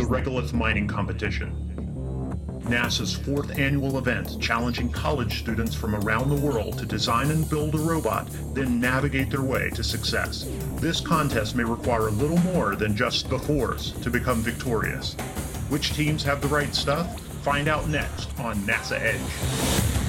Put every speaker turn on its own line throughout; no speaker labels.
the Regolith Mining Competition. NASA's fourth annual event challenging college students from around the world to design and build a robot, then navigate their way to success. This contest may require a little more than just the force to become victorious. Which teams have the right stuff? Find out next on NASA Edge.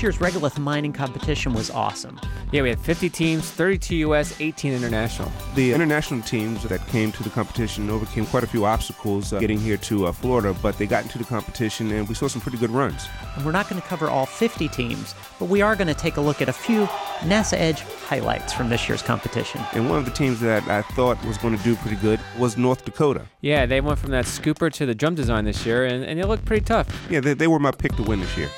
This year's Regolith mining competition was awesome.
Yeah, we had 50 teams, 32 U.S., 18 international.
The international teams that came to the competition overcame quite a few obstacles uh, getting here to uh, Florida, but they got into the competition and we saw some pretty good runs.
And we're not going to cover all 50 teams, but we are going to take a look at a few NASA Edge highlights from this year's competition.
And one of the teams that I thought was going to do pretty good was North Dakota.
Yeah, they went from that scooper to the drum design this year, and, and they looked pretty tough.
Yeah, they, they were my pick to win this year.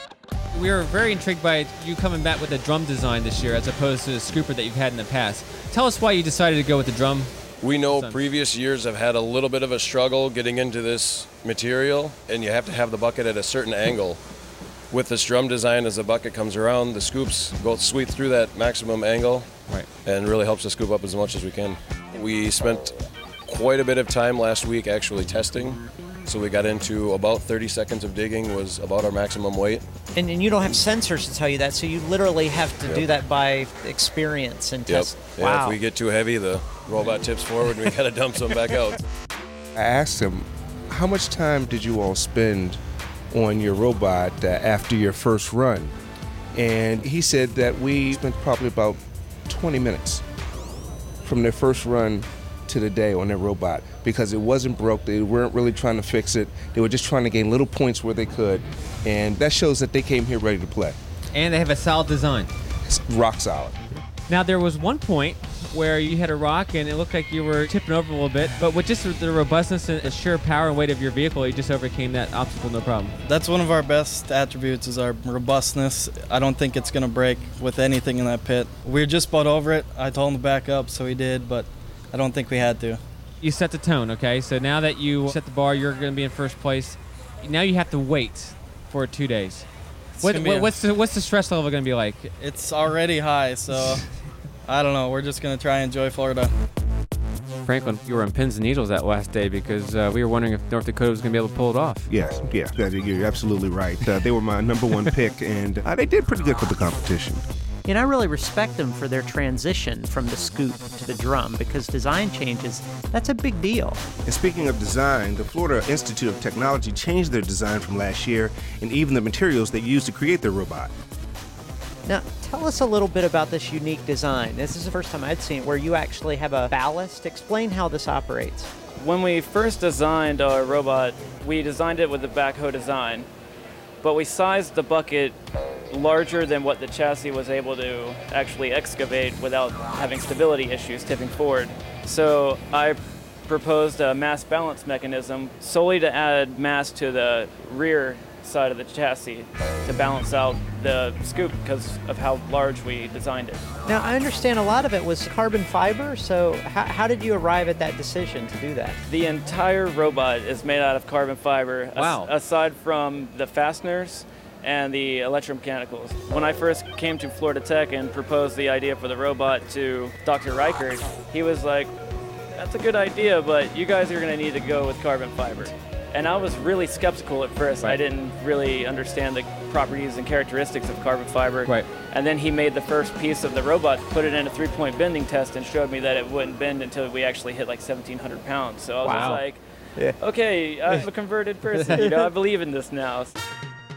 We were very intrigued by you coming back with a drum design this year as opposed to the scooper that you've had in the past. Tell us why you decided to go with the drum.
We know previous years have had a little bit of a struggle getting into this material, and you have to have the bucket at a certain angle. With this drum design, as the bucket comes around, the scoops go sweep through that maximum angle,
Right.
and really helps us scoop up as much as we can. We spent quite a bit of time last week actually testing, so we got into about 30 seconds of digging was about our maximum weight.
And, and you don't have sensors to tell you that, so you literally have to do that by experience and
Yep.
test.
Yeah,
wow.
if we get too heavy, the robot tips forward and we gotta dump some back out.
I asked him, How much time did you all spend on your robot uh, after your first run? And he said that we spent probably about 20 minutes from their first run to the day on their robot because it wasn't broke. They weren't really trying to fix it. They were just trying to gain little points where they could. And that shows that they came here ready to play.
And they have a solid design.
It's rock solid.
Now, there was one point where you had a rock and it looked like you were tipping over a little bit, but with just the robustness and the sheer power and weight of your vehicle, you just overcame that obstacle no problem.
That's one of our best attributes is our robustness. I don't think it's going to break with anything in that pit. We were just about over it. I told him to back up, so he did, but I don't think we had to.
You set the tone, okay? So now that you set the bar, you're going to be in first place. Now you have to wait for two days. What, what, what's the what's the stress level going to be like?
It's already high, so I don't know. We're just going to try and enjoy Florida.
Franklin, you were on pins and needles that last day because uh, we were wondering if North Dakota was going to be able to pull it off.
Yes, yes, you're absolutely right. Uh, they were my number one pick, and uh, they did pretty good for the competition.
And I really respect them for their transition from the scoop to the drum because design changes, that's a big deal.
And speaking of design, the Florida Institute of Technology changed their design from last year and even the materials they used to create their robot.
Now, tell us a little bit about this unique design. This is the first time I'd seen it where you actually have a ballast. Explain how this operates.
When we first designed our robot, we designed it with the backhoe design, but we sized the bucket larger than what the chassis was able to actually excavate without having stability issues tipping forward. So I proposed a mass balance mechanism solely to add mass to the rear side of the chassis to balance out the scoop because of how large we designed it.
Now, I understand a lot of it was carbon fiber, so how, how did you arrive at that decision to do that?
The entire robot is made out of carbon fiber, as-
Wow.
aside from the fasteners and the electromechanicals. When I first came to Florida Tech and proposed the idea for the robot to Dr. Reichert, he was like, that's a good idea, but you guys are going to need to go with carbon fiber. And I was really skeptical at first. I didn't really understand the properties and characteristics of carbon fiber.
Right.
And then he made the first piece of the robot, put it in a three point bending test, and showed me that it wouldn't bend until we actually hit like 1,700 pounds. So I was
Wow.
like, okay, I'm a converted person. You know, I believe in this now.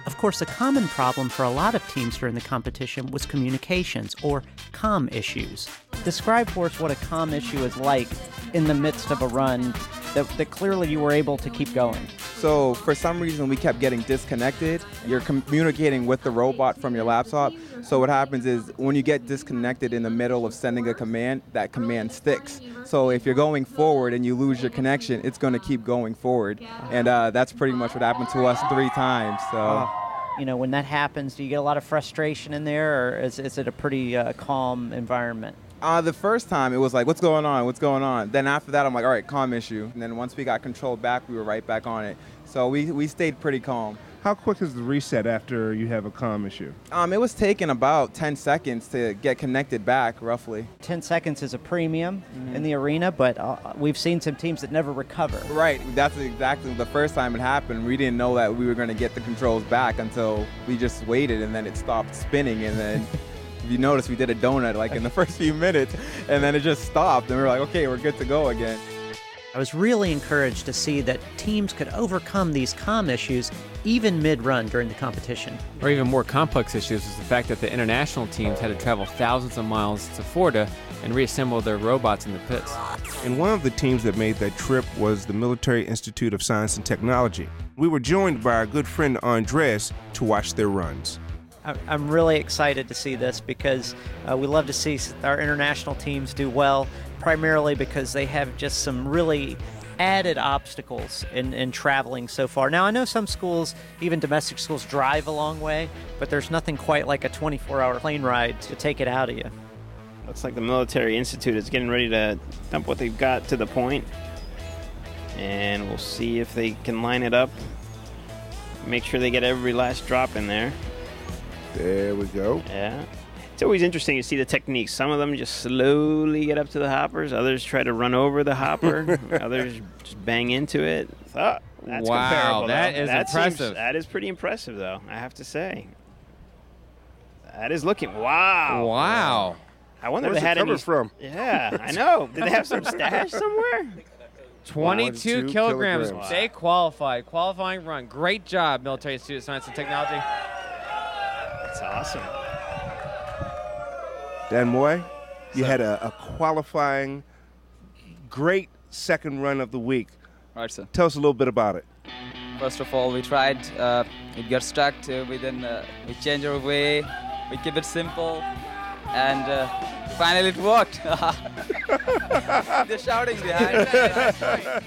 Of course, a common problem for a lot of teams during the competition was communications or comm issues. Describe for us what a comm issue is like in the midst of a run that, that clearly you were able to keep going.
So for some reason we kept getting disconnected. You're communicating with the robot from your laptop. So what happens is when you get disconnected in the middle of sending a command, that command sticks. So if you're going forward and you lose your connection, it's going to keep going forward. And uh, that's pretty much what happened to us three times. So.
You know, when that happens, do you get a lot of frustration in there, or is, is it a pretty uh, calm environment?
Uh, the first time it was like, what's going on? What's going on? Then after that, I'm like, all right, comm issue. And then once we got control back, we were right back on it. So we, we stayed pretty calm.
How quick is the reset after you have a comm issue?
Um, it was taking about 10 seconds to get connected back, roughly.
10 seconds is a premium in the arena, but uh, we've seen some teams that never recover.
Right, that's exactly the first time it happened. We didn't know that we were going to get the controls back until we just waited and then it stopped spinning. And then, if you notice, we did a donut like in the first few minutes and then it just stopped. And we were like, okay, we're good to go again.
I was really encouraged to see that teams could overcome these comm issues even mid run during the competition.
Or even more complex issues was the fact that the international teams had to travel thousands of miles to Florida and reassemble their robots in the pits.
And one of the teams that made that trip was the Military Institute of Science and Technology. We were joined by our good friend Andres to watch their runs.
I'm really excited to see this because uh, we love to see our international teams do well, primarily because they have just some really added obstacles in, in traveling so far. Now, I know some schools, even domestic schools, drive a long way, but there's nothing quite like a 24 hour plane ride to take it out of you.
Looks like the Military Institute is getting ready to dump what they've got to the point. And we'll see if they can line it up. Make sure they get every last drop in there.
There we go.
Yeah. It's always interesting to see the techniques. Some of them just slowly get up to the hoppers. Others try to run over the hopper. Others just bang into it. Oh, that's
Wow,
comparable,
that
though.
is
That seems-
impressive.
that is pretty impressive, though. I have to say. That is looking. Wow.
Wow.
I wonder
Where's
if they had
coming
any.
from?
Yeah, I know. Did they have some stash somewhere?
22
22
kilograms.
kilograms.
They qualified. Qualifying run. Great job, Military Institute of Science and Technology.
That's awesome.
Dan Moy, you had a, a qualifying, great second run of the week.
Right, sir.
Tell us a little bit about it.
First of all, we tried. Uh, it got stuck. To, we then uh, we changed our way. We keep it simple, and uh, finally it worked. They're shouting behind.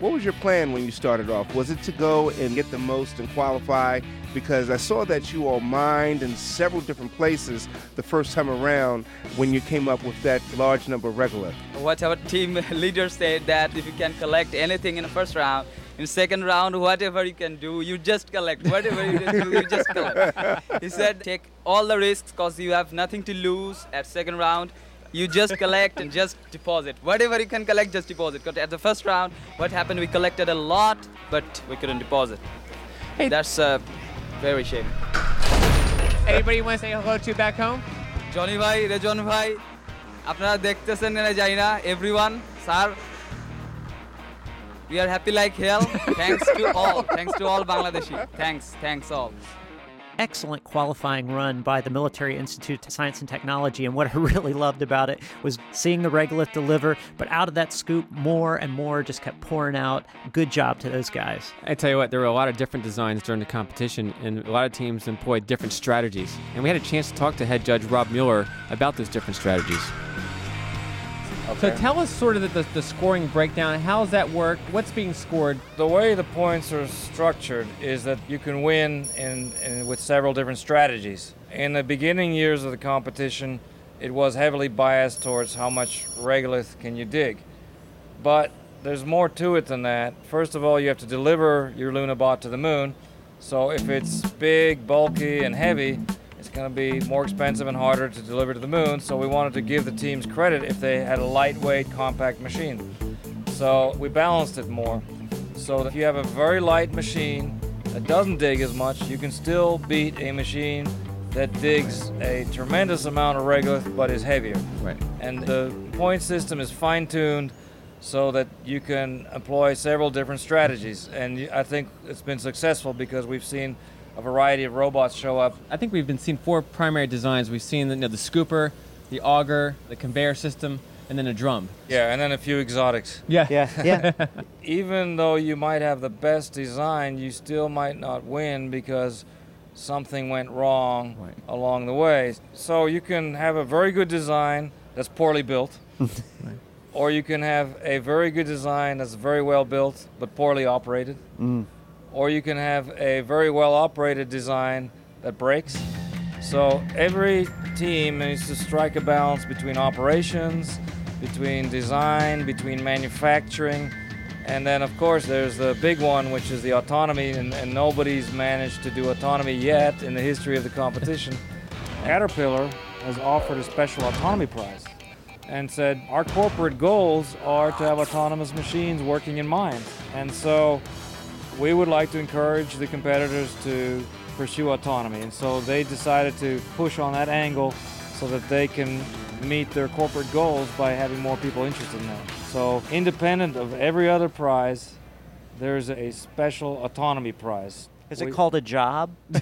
What was your plan when you started off? Was it to go and get the most and qualify? Because I saw that you all mined in several different places the first time around when you came up with that large number of regolith.
what our team leader said that if you can collect anything in the first round, in second round, whatever you can do, you just collect. Whatever you can do, you just collect. He said, take all the risks because you have nothing to lose at second round. You just collect and just deposit. Whatever you can collect, just deposit. Because at the first round, what happened? We collected a lot, but we couldn't deposit.
Hey.
That's uh, very shame.
Anybody want to say hello to back home?
Johnny ভাই রেজন ভাই আপনারা দেখতেছেন না যাই না everyone sir we are happy like hell thanks to all thanks to all bangladeshi thanks thanks all
excellent qualifying run by the Military Institute of Science and Technology. And what I really loved about it was seeing the regolith deliver, but out of that scoop, more and more just kept pouring out. Good job to those guys.
I tell you what, there were a lot of different designs during the competition, and a lot of teams employed different strategies. And we had a chance to talk to head judge Rob Mueller about those different strategies. So tell us sort of the, the, the scoring breakdown. How does that work? What's being scored?
The way the points are structured is that you can win in, in, with several different strategies. In the beginning years of the competition, it was heavily biased towards how much regolith can you dig. But there's more to it than that. First of all, you have to deliver your Lunabot to the moon. So if it's big, bulky, and heavy, it's going to be more expensive and harder to deliver to the moon. So we wanted to give the teams credit if they had a lightweight, compact machine. So we balanced it more. So that if you have a very light machine that doesn't dig as much, you can still beat a machine that digs a tremendous amount of regolith but is heavier.
Right.
And the point system is fine-tuned so that you can employ several different strategies. And I think it's been successful because we've seen a variety of robots show up.
I think we've been seeing four primary designs. We've seen the, you know, the scooper, the auger, the conveyor system, and then a drum.
Yeah, and then a few exotics.
Yeah.
Yeah, yeah.
Even though you might have the best design, you still might not win because something went wrong
Right.
along the way. So you can have a very good design that's poorly built, or you can have a very good design that's very well built but poorly operated, mm-hmm. Or you can have a very well operated design that breaks. So every team needs to strike a balance between operations, between design, between manufacturing, And then, of course, there's the big one, which is the autonomy, and, and nobody's managed to do autonomy yet in the history of the competition. Caterpillar has offered a special autonomy prize and said our corporate goals are to have autonomous machines working in mines. And so we would like to encourage the competitors to pursue autonomy. And so they decided to push on that angle so that they can meet their corporate goals by having more people interested in that. So, independent of every other prize, there's a special autonomy prize.
Is it called a job?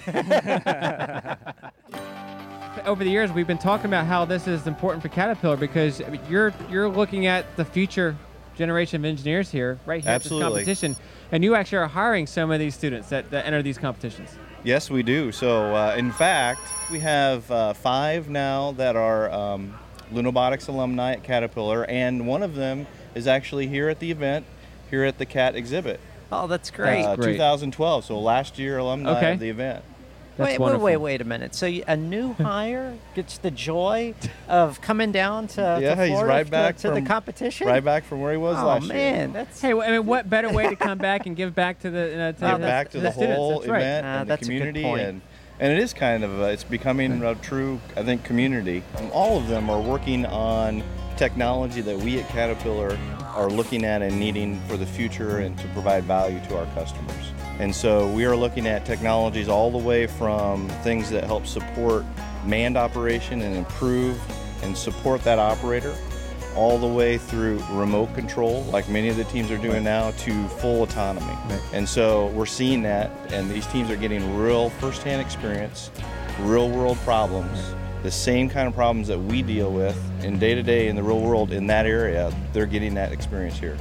Over the years, we've been talking about how this is important for Caterpillar because I mean, you're you're looking at the future generation of engineers here, right here
Absolutely.
at this competition, and you actually are hiring some of these students that, that enter these competitions.
Yes, we do. So, uh, in fact, we have uh, five now that are um, Lunabotics alumni at Caterpillar, and one of them is actually here at the event, here at the CAT exhibit.
Oh, that's great.
Uh, 2012, so last year alumni
Okay.
of the event.
Wait, wait, wait, wait a minute. So a new hire gets the joy of coming down to, to
Yeah, he's right back
to, the
from-
competition?
Right back from where he was
oh,
last
man,
year.
that's
Hey, well, I mean, what better way to come back and give back to the uh, to,
Give
the,
back to the,
students?
whole
That's right.
event and the community, and and it is kind of a, it's becoming a true, I think, community. And all of them are working on technology that we at Caterpillar are looking at and needing for the future and to provide value to our customers. And so we are looking at technologies all the way from things that help support manned operation and improve and support that operator all the way through remote control, like many of the teams are doing now, to full autonomy. And so we're seeing that, and these teams are getting real firsthand experience, real world problems, the same kind of problems that we deal with in day to day in the real world in that area. They're getting that experience here.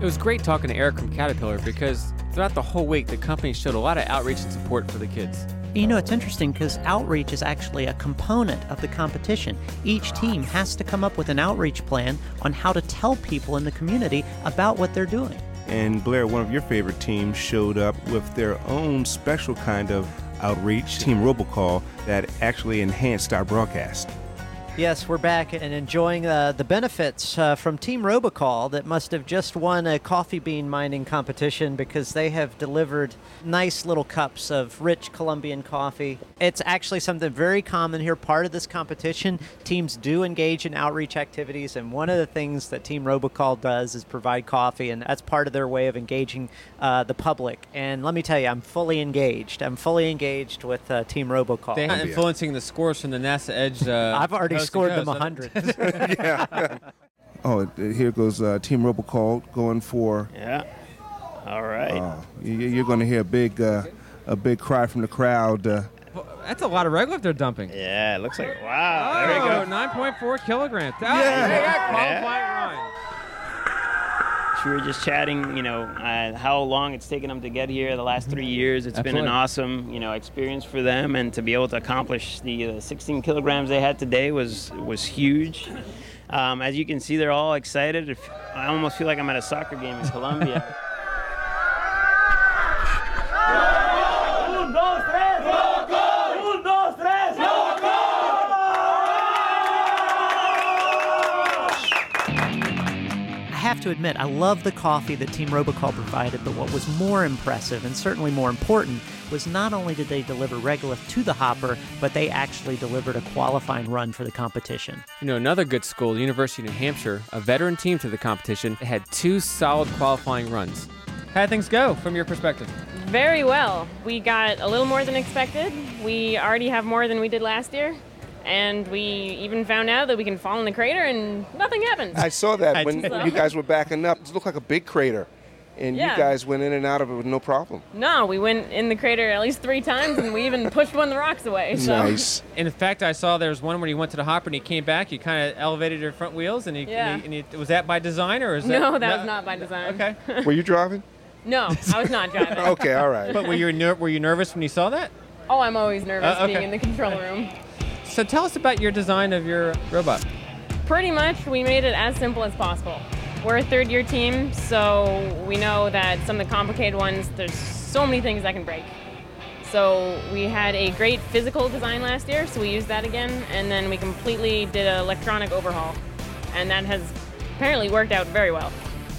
It was great talking to Eric from Caterpillar because throughout the whole week, the company showed a lot of outreach and support for the kids.
You know, it's interesting because outreach is actually a component of the competition. Each team has to come up with an outreach plan on how to tell people in the community about what they're doing.
And Blair, one of your favorite teams, showed up with their own special kind of outreach, Team Robocall, that actually enhanced our broadcast.
Yes, we're back and enjoying uh, the benefits uh, from Team Robocall that must have just won a coffee bean mining competition because they have delivered nice little cups of rich Colombian coffee. It's actually something very common here. Part of this competition, teams do engage in outreach activities, and one of the things that Team Robocall does is provide coffee, and that's part of their way of engaging uh, the public. And let me tell you, I'm fully engaged. I'm fully engaged with uh, Team Robocall.
They're influencing the scores from the NASA Edge. Uh,
I've already
coast to
scored them
coast,
100.
yeah. Oh, here goes uh, Team Robocall going for.
Yeah. All right.
Uh, you, you're going to hear a big, uh, a big cry from the crowd. Uh,
That's a lot of regolith they're dumping.
Yeah, it looks like wow. there we go.
Oh, 9.4 kilograms. Oh,
Yeah.
hey,
Yeah.
qualifying run.
We were just chatting, you know, uh, how long it's taken them to get here the last three years. It's been an awesome, you know, experience for them, and to be able to accomplish the uh, 16 kilograms they had today was was huge. Um, as you can see, they're all excited. I almost feel like I'm at a soccer game in Colombia.
To admit, I love the coffee that Team Robocall provided, but what was more impressive and certainly more important was not only did they deliver regolith to the hopper, but they actually delivered a qualifying run for the competition.
You know, another good school, University of New Hampshire, a veteran team to the competition, had two solid qualifying runs. How did things go from your perspective?
Very well. We got a little more than expected. We already have more than we did last year. And we even found out that we can fall in the crater and nothing happens.
I saw that when
So-
you guys were backing up. It looked like a big crater, and
Yeah.
you guys went in and out of it with no problem.
No, we went in the crater at least three times and we even pushed one of the rocks away. So.
In fact, I saw there was one where you went to the hopper and he came back. You kind of elevated your front wheels, and, he,
Yeah.
and, he, and he- was that by design or is that?
No, that was not by design.
Okay.
Were you driving?
No, I was not driving.
okay, all right.
But were you ner- were you nervous when you saw that?
Oh, I'm always nervous
Uh, okay.
being in the control room.
So tell us about your design of your robot.
Pretty much, we made it as simple as possible. We're a third year team, so we know that some of the complicated ones, there's so many things that can break. So we had a great physical design last year, so we used that again, and then we completely did an electronic overhaul, and that has apparently worked out very well.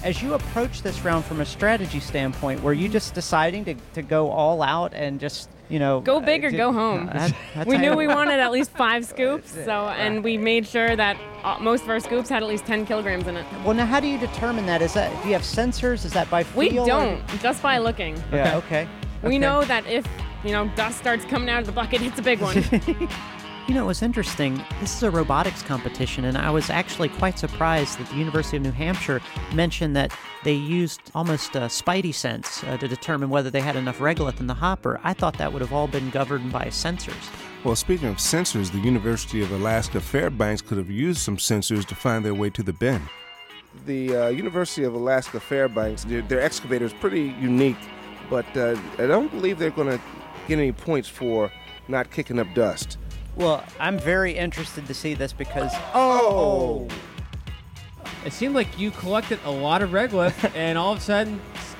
As you approach this round from a strategy standpoint, were you just deciding to, to go all out and just you know
Go big or
uh,
go home.
I- I
we knew we wanted at least five scoops, so and we made sure that uh, most of our scoops had at least 10 kilograms in it.
Well, now how do you determine that? Is that do you have sensors? Is that by feel?
We don't, just by looking.
Yeah. Okay.
We
Okay.
know that if you know dust starts coming out of the bucket, it's a big one.
You know, it was interesting. This is a robotics competition, and I was actually quite surprised that the University of New Hampshire mentioned that they used almost a spidey sense uh, to determine whether they had enough regolith in the hopper. I thought that would have all been governed by sensors.
Well, speaking of sensors, the University of Alaska Fairbanks could have used some sensors to find their way to the bend. The uh, University of Alaska Fairbanks, their, their excavator is pretty unique, but uh, I don't believe they're going to get any points for not kicking up dust.
Well, I'm very interested to see this because oh,
It seemed like you collected a lot of regolith, and all of a sudden, s-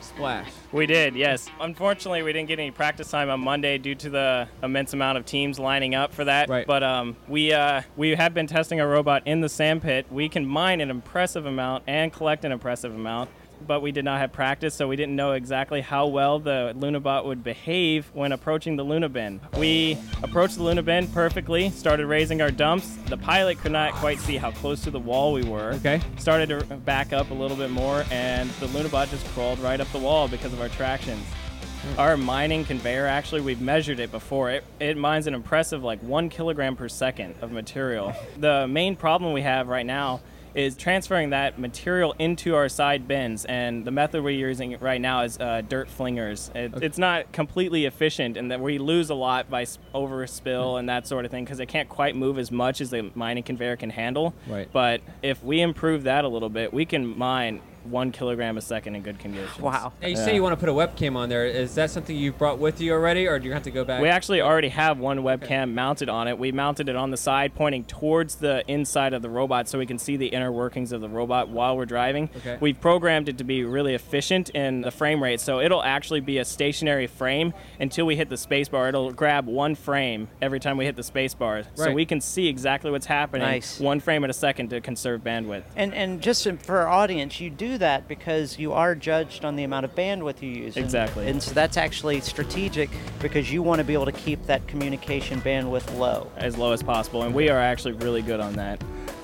splash.
We did, yes. Unfortunately, we didn't get any practice time on Monday due to the immense amount of teams lining up for that.
Right.
But um, we uh, we have been testing our robot in the sand pit. We can mine an impressive amount and collect an impressive amount. But we did not have practice, so we didn't know exactly how well the Lunabot would behave when approaching the Luna bin. We approached the Luna bin perfectly, started raising our dumps. The pilot could not quite see how close to the wall we were.
Okay.
Started to back up a little bit more, and the Lunabot just crawled right up the wall because of our tractions. Hmm. Our mining conveyor, actually, we've measured it before. It, it mines an impressive like one kilogram per second of material. The main problem we have right now is transferring that material into our side bins, and the method we're using right now is uh, dirt flingers. It, It's not completely efficient, and that we lose a lot by overspill and that sort of thing because it can't quite move as much as the mining conveyor can handle.
Right.
But if we improve that a little bit, we can mine one kilogram a second in good conditions.
Wow.
Now, you say you want to put a webcam on there. Is that something you've brought with you already, or do you have to go back?
We actually already have one webcam mounted on it. We mounted it on the side, pointing towards the inside of the robot so we can see the inner workings of the robot while we're driving.
Okay.
We've programmed it to be really efficient in the frame rate, so it'll actually be a stationary frame until we hit the spacebar. It'll grab one frame every time we hit the spacebar, so
Right.
we can see exactly what's happening
Nice.
one frame at a second to conserve bandwidth.
And and just for our audience, you do that because you are judged on the amount of bandwidth you use. And-
Exactly.
And, so that's actually strategic because you want to be able to keep that communication bandwidth low.
As low as possible, and we are actually really good on that.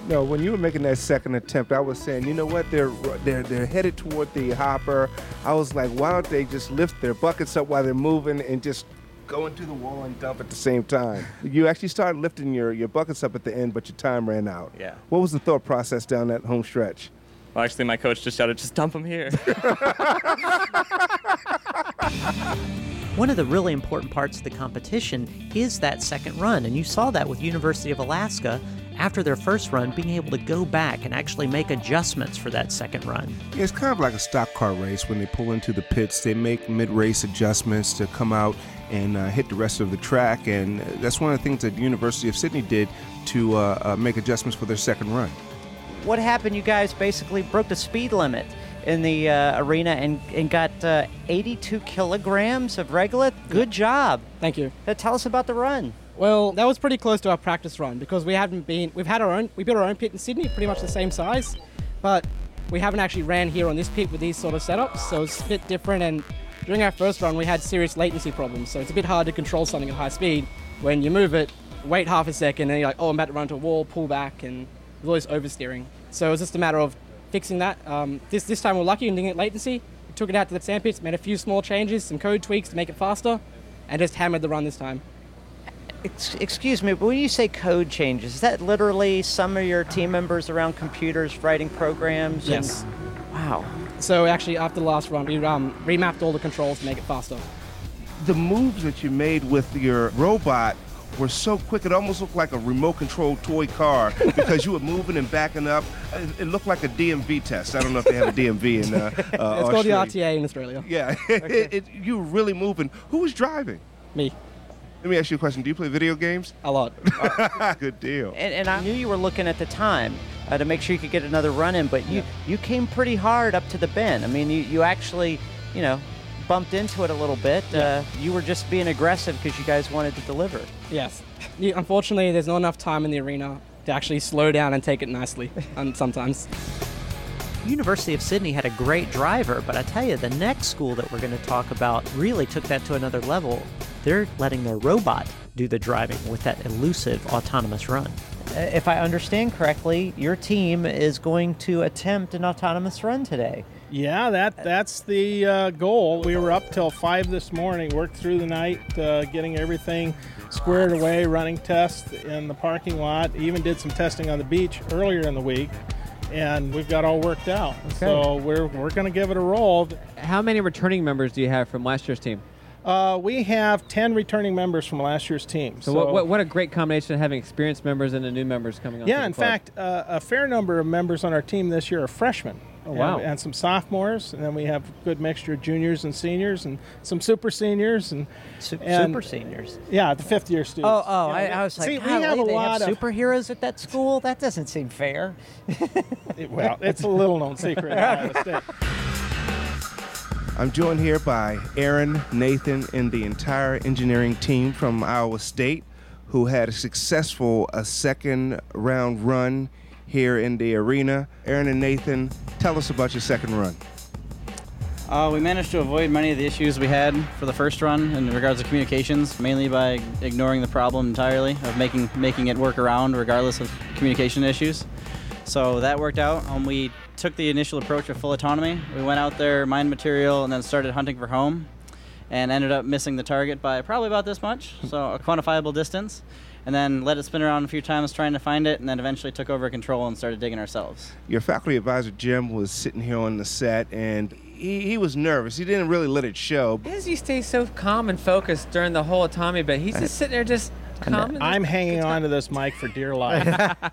No, when you were making that second attempt, I was saying, you know what? They're they're they're headed toward the hopper. I was like, why don't they just lift their buckets up while they're moving and just go into the wall and dump at the same time? You actually started lifting your your buckets up at the end, but your time ran out.
Yeah.
What was the thought process down that home stretch?
Well, actually, my coach just shouted, "Just dump them here."
One of the really important parts of the competition is that second run, and you saw that with University of Alaska after their first run, being able to go back and actually make adjustments for that second run.
Yeah, it's kind of like a stock car race. When they pull into the pits, they make mid-race adjustments to come out and uh, hit the rest of the track, and that's one of the things that the University of Sydney did to uh, uh, make adjustments for their second run.
What happened? You guys basically broke the speed limit in the uh, arena and, and got uh, 82 kilograms of regolith. Good job.
Thank you.
Uh, tell us about the run.
Well, that was pretty close to our practice run because we haven't been. We've had our own. We built our own pit in Sydney, pretty much the same size, but we haven't actually ran here on this pit with these sort of setups. So it's a bit different. And during our first run, we had serious latency problems. So it's a bit hard to control something at high speed when you move it, wait half a second, and you're like, oh, I'm about to run into a wall, pull back, and there's all this oversteering. So it was just a matter of fixing that. Um, this this time we're lucky and didn't get latency. We took it out to the sand pits, made a few small changes, some code tweaks to make it faster, and just hammered the run this time.
Excuse me, but when you say code changes, is that literally some of your team members around computers writing programs? and-
Yes.
wow.
So actually, after the last run, we um, remapped all the controls to make it faster.
The moves that you made with your robot were so quick, it almost looked like a remote controlled toy car because you were moving and backing up. It, it looked like a DMV test. I don't know if they have a DMV in uh, uh,
it's called the RTA in Australia.
Yeah, it, it, you were really moving. Who was driving?
Me.
Let me ask you a question. Do you play video games?
A lot.
Good deal.
And, and I knew you were looking at the time uh, to make sure you could get another run in, but you, you came pretty hard up to the bend. I mean, you, you actually, you know, bumped into it a little bit. Uh, you were just being aggressive because you guys wanted to deliver.
Yes. Yeah, Unfortunately, there's not enough time in the arena to actually slow down and take it nicely, and sometimes.
University of Sydney had a great driver, but I tell you, the next school that we're going to talk about really took that to another level. They're letting their robot do the driving with that elusive autonomous run. Uh, If I understand correctly, your team is going to attempt an autonomous run today.
Yeah, that that's the uh, goal. We were up till five this morning, worked through the night, uh, getting everything squared away, running tests in the parking lot. Even did some testing on the beach earlier in the week, and we've got all worked out. So we're we're going to give it a roll.
How many returning members do you have from last year's team?
Uh, we have ten returning members from last year's team.
So, what, what, what a great combination of having experienced members and the new members coming on.
Yeah, in fact, uh, a fair number of members on our team this year are freshmen.
Oh, wow.
And, and some sophomores, and then we have a good mixture of juniors and seniors, and some super seniors, and, and
super seniors.
Yeah, the fifth year students.
Oh, oh,
Yeah,
I, I was like,
see, we
"Golly,
have a lot
have
of
superheroes at that school. That doesn't seem fair.
well, it's a little known secret. at State.
I'm joined here by Aaron, Nathan, and the entire engineering team from Iowa State who had a successful a second round run here in the arena. Aaron and Nathan, tell us about your second run.
Uh, we managed to avoid many of the issues we had for the first run in regards to communications, mainly by ignoring the problem entirely of making making it work around regardless of communication issues. So that worked out. Um, we took the initial approach of full autonomy. We went out there, mined material, and then started hunting for home, and ended up missing the target by probably about this much, so a quantifiable distance. And then let it spin around a few times trying to find it, and then eventually took over control and started digging ourselves.
Your faculty advisor Jim was sitting here on the set and he, he was nervous. He didn't really let it show.
As you stay so calm and focused during the whole autonomy bit, he's just sitting there just calm.
I'm hanging on to this mic for dear life.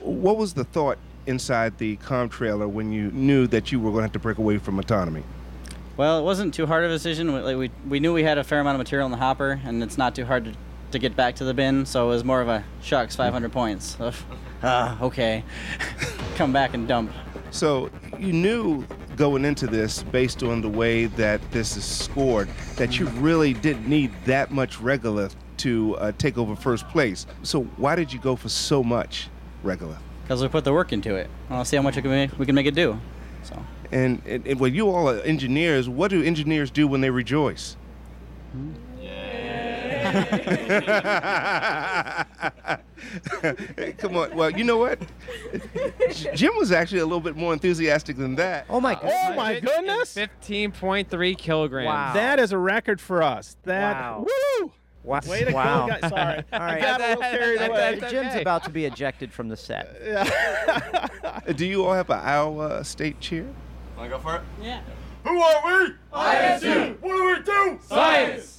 What was the thought inside the com trailer when you knew that you were going to have to break away from autonomy?
Well, it wasn't too hard of a decision. We, like, we, we knew we had a fair amount of material in the hopper, and it's not too hard to, to get back to the bin, so it was more of a shucks, 500 points. Of, ah, okay. Come back and dump.
So you knew going into this, based on the way that this is scored, that you really didn't need that much regolith to uh, take over first place. So why did you go for so much regolith?
Because we put the work into it. I'll see how much we can make, we can make it do. So.
And, and, and when you all are engineers, what do engineers do when they rejoice? Come on. Well, you know what? Jim was actually a little bit more enthusiastic than that.
Oh my
Oh my goodness!
15.3 kilograms. Wow.
That is a record for us. That
Wow.
woo!
Wow.
Way to
wow.
go, guys. Sorry.
All
I
right.
got a little carried away.
Jim's about to be ejected from the set.
Uh, Do you all have an Iowa State cheer?
Want to go for it?
Yeah.
Who are we?
ISU.
What do we do?
Science.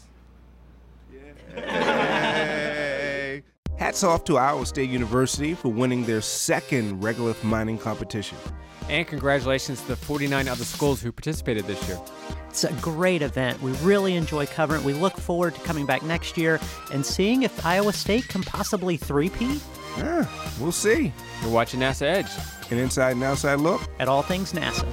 Hey. Hats off to Iowa State University for winning their second regolith mining competition.
And congratulations to the 49 other schools who participated this year.
It's a great event. We really enjoy covering it. We look forward to coming back next year and seeing if Iowa State can possibly three-peat
Yeah, we'll see.
You're watching NASA Edge.
An inside and outside look
at all things NASA.